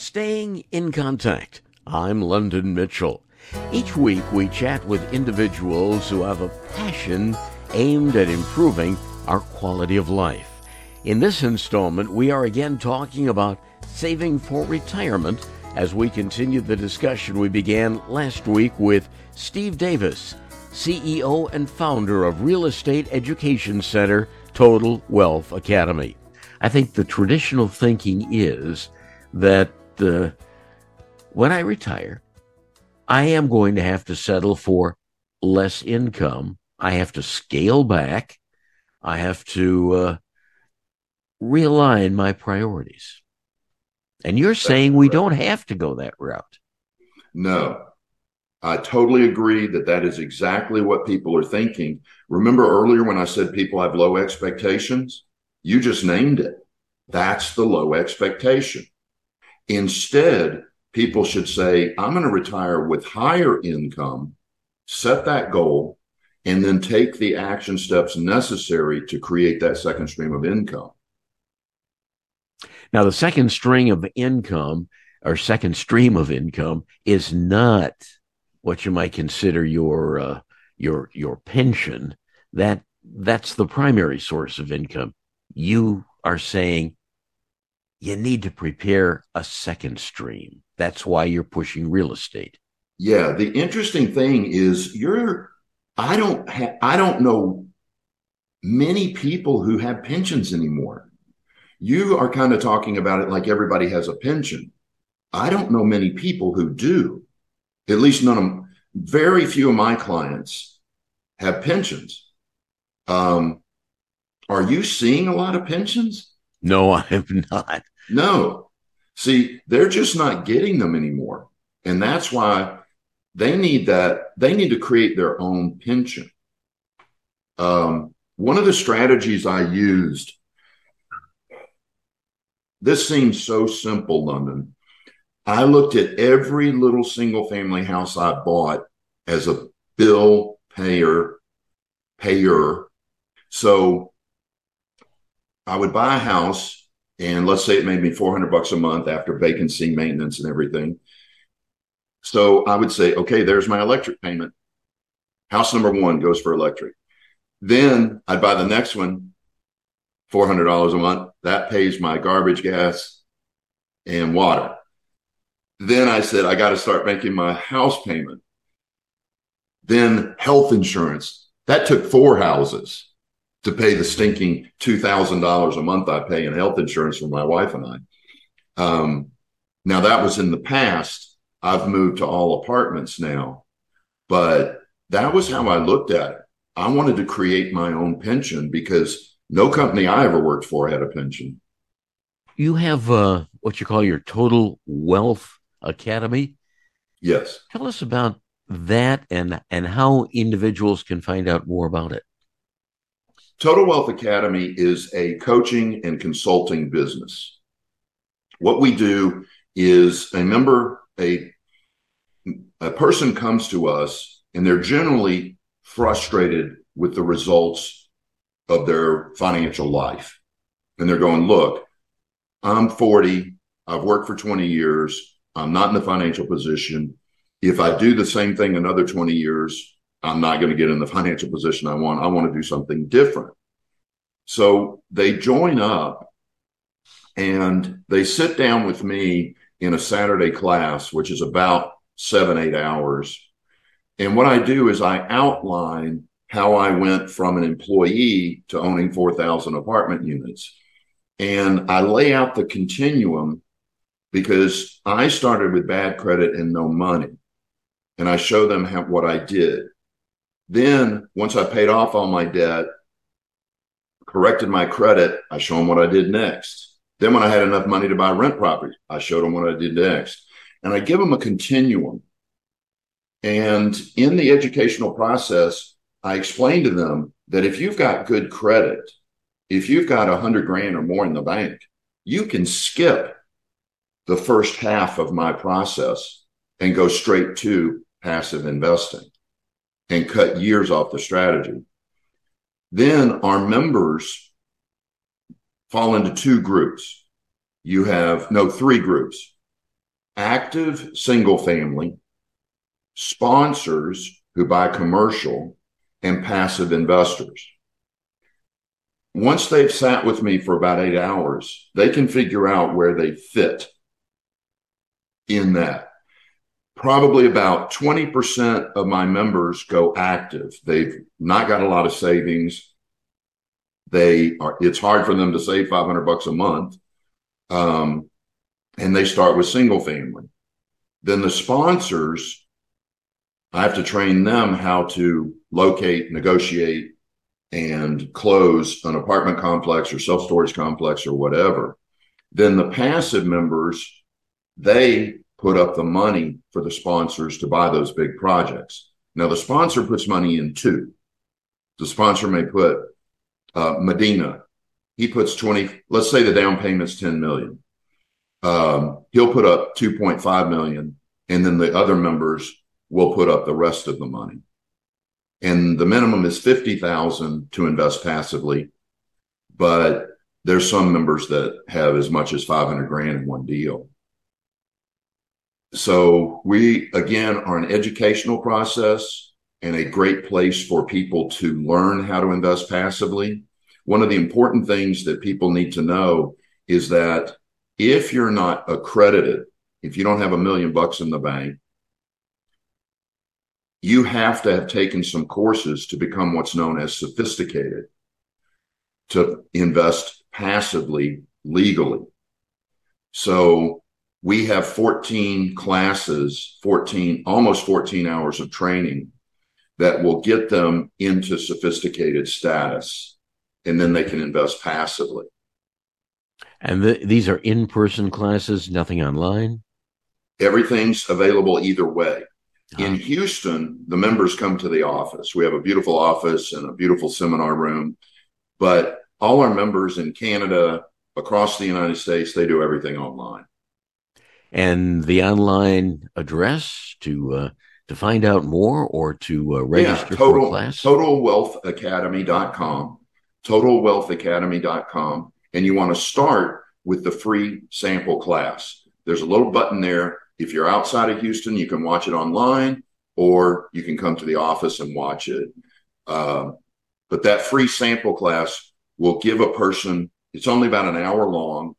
Staying in contact. I'm London Mitchell. Each week we chat with individuals who have a passion aimed at improving our quality of life. In this installment, we are again talking about saving for retirement as we continue the discussion we began last week with Steve Davis, CEO and founder of Real Estate Education Center Total Wealth Academy. I think the traditional thinking is that uh, when I retire, I am going to have to settle for less income. I have to scale back. I have to uh, realign my priorities. And you're saying we don't have to go that route. No, I totally agree that that is exactly what people are thinking. Remember earlier when I said people have low expectations? You just named it. That's the low expectation. Instead, people should say, I'm going to retire with higher income, set that goal, and then take the action steps necessary to create that second stream of income. Now, the second string of income or second stream of income is not what you might consider your uh, your your pension. That that's the primary source of income. You are saying you need to prepare a second stream. That's why you're pushing real estate. Yeah, the interesting thing is you're I don't ha- I don't know many people who have pensions anymore. You are kind of talking about it like everybody has a pension. I don't know many people who do. At least none of very few of my clients have pensions. Um, are you seeing a lot of pensions? No, I have not. No. See, they're just not getting them anymore. And that's why they need that. They need to create their own pension. Um, one of the strategies I used, this seems so simple, London. I looked at every little single family house I bought as a bill payer, payer. So I would buy a house and let's say it made me 400 bucks a month after vacancy maintenance and everything. So I would say, okay, there's my electric payment. House number one goes for electric. Then I'd buy the next one, $400 a month. That pays my garbage, gas, and water. Then I said, I got to start making my house payment. Then health insurance. That took four houses to pay the stinking $2,000 a month I pay in health insurance for my wife and I. Um, now, that was in the past. I've moved to all apartments now, but that was how I looked at it. I wanted to create my own pension because no company I ever worked for had a pension. You have uh, what you call your Total Wealth Academy. Yes. Tell us about that and and how individuals can find out more about it. Total Wealth Academy is a coaching and consulting business. What we do is a member, a, a person comes to us and they're generally frustrated with the results of their financial life. And they're going, look, I'm 40. I've worked for 20 years. I'm not in the financial position. If I do the same thing another 20 years, I'm not going to get in the financial position I want. I want to do something different. So they join up and they sit down with me in a Saturday class, which is about seven, eight hours. And what I do is I outline how I went from an employee to owning 4,000 apartment units. And I lay out the continuum because I started with bad credit and no money and I show them how, what I did. Then once I paid off all my debt, corrected my credit, I show them what I did next. Then when I had enough money to buy rent property, I showed them what I did next. And I give them a continuum. And in the educational process, I explain to them that if you've got good credit, if you've got a hundred grand or more in the bank, you can skip the first half of my process and go straight to passive investing and cut years off the strategy. Then our members fall into two groups. You have no three groups. active single family, sponsors who buy commercial, and passive investors. Once they've sat with me for about eight hours, they can figure out where they fit in that. Probably about 20% of my members go active. They've not got a lot of savings. They are, it's hard for them to save 500 bucks a month. Um, and they start with single family. Then the sponsors, I have to train them how to locate, negotiate, and close an apartment complex or self storage complex or whatever. Then the passive members, they put up the money for the sponsors to buy those big projects. Now, the sponsor puts money in too. The sponsor may put uh, Medina, he puts 20, let's say the down payment's 10 million. Um, he'll put up 2.5 million, and then the other members will put up the rest of the money and the minimum is 50,000 to invest passively. But there's some members that have as much as 500 grand in one deal. So we again are an educational process and a great place for people to learn how to invest passively. One of the important things that people need to know is that if you're not accredited, if you don't have a million bucks in the bank, you have to have taken some courses to become what's known as sophisticated to invest passively legally. So we have 14 classes, 14, almost 14 hours of training that will get them into sophisticated status and then they can invest passively. And the, these are in person classes, nothing online? Everything's available either way. In Houston, the members come to the office. We have a beautiful office and a beautiful seminar room, but all our members in Canada, across the United States, they do everything online. And the online address to uh, to find out more or to uh, register yeah, total, for class? TotalWealthAcademy.com. TotalWealthAcademy.com. And you want to start with the free sample class. There's a little button there if you're outside of Houston, you can watch it online or you can come to the office and watch it. Uh, but that free sample class will give a person, it's only about an hour long,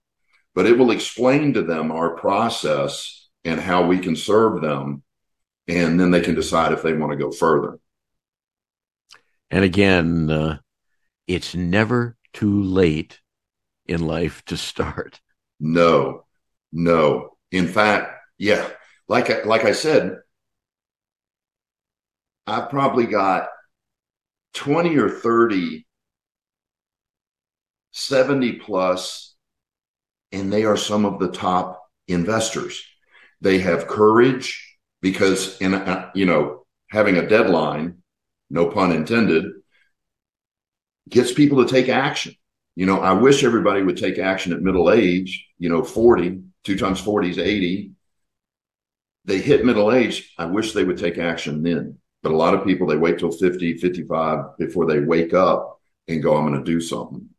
but it will explain to them our process and how we can serve them. And then they can decide if they want to go further. And again, uh, it's never too late in life to start. No, no. In fact, yeah, like I, like I said, I've probably got 20 or 30 70 plus and they are some of the top investors they have courage because in uh, you know having a deadline no pun intended gets people to take action you know i wish everybody would take action at middle age you know 40 two times 40 is 80 they hit middle age, I wish they would take action then. But a lot of people, they wait till 50, 55 before they wake up and go, I'm going to do something.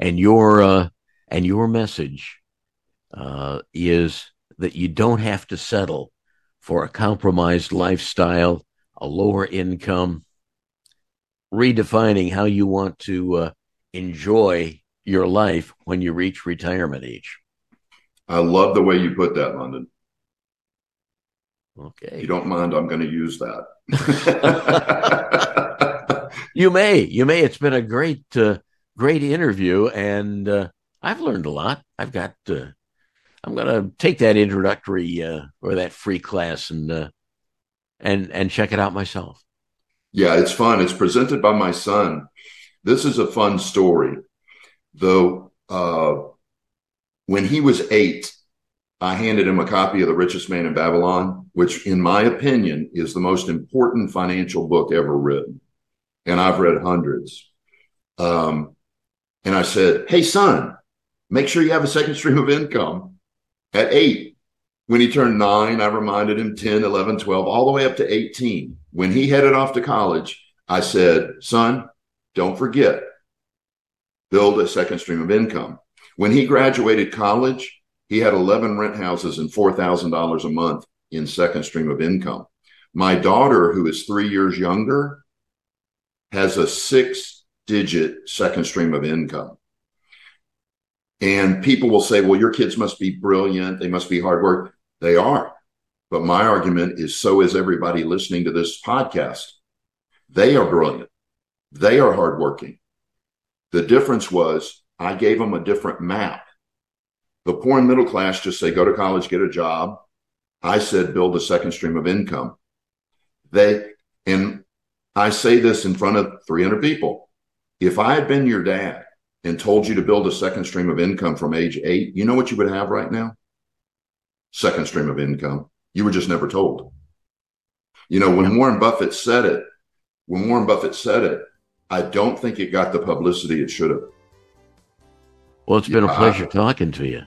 And your, uh, and your message, uh, is that you don't have to settle for a compromised lifestyle, a lower income, redefining how you want to, uh, enjoy your life when you reach retirement age. I love the way you put that, London. Okay. If you don't mind, I'm going to use that. you may. You may. It's been a great, uh, great interview, and uh, I've learned a lot. I've got. Uh, I'm going to take that introductory uh, or that free class and uh, and and check it out myself. Yeah, it's fun. It's presented by my son. This is a fun story, though. Uh, when he was eight, I handed him a copy of The Richest Man in Babylon, which, in my opinion, is the most important financial book ever written. And I've read hundreds. Um, and I said, Hey, son, make sure you have a second stream of income at eight. When he turned nine, I reminded him 10, 11, 12, all the way up to 18. When he headed off to college, I said, Son, don't forget, build a second stream of income. When he graduated college, he had 11 rent houses and $4,000 a month in second stream of income. My daughter, who is three years younger, has a six digit second stream of income. And people will say, well, your kids must be brilliant. They must be hard work. They are. But my argument is so is everybody listening to this podcast. They are brilliant. They are hardworking. The difference was I gave them a different map. The poor and middle class just say, go to college, get a job. I said, build a second stream of income. They, and I say this in front of 300 people. If I had been your dad and told you to build a second stream of income from age eight, you know what you would have right now? Second stream of income. You were just never told. You know, when Warren Buffett said it, when Warren Buffett said it, I don't think it got the publicity it should have. Well, it's been a pleasure I, talking to you.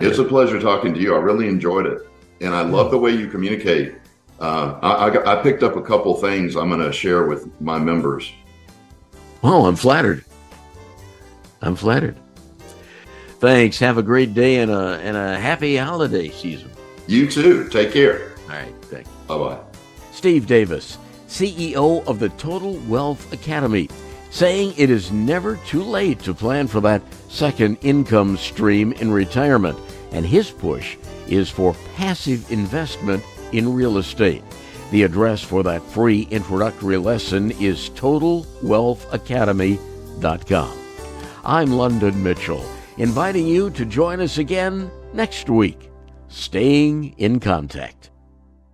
It's a pleasure talking to you. I really enjoyed it. And I love the way you communicate. Uh, I, I, I picked up a couple things I'm going to share with my members. Oh, I'm flattered. I'm flattered. Thanks. Have a great day and a, and a happy holiday season. You too. Take care. All right. Thanks. Bye bye. Steve Davis, CEO of the Total Wealth Academy, saying it is never too late to plan for that second income stream in retirement. And his push is for passive investment in real estate. The address for that free introductory lesson is TotalWealthAcademy.com. I'm London Mitchell, inviting you to join us again next week. Staying in contact.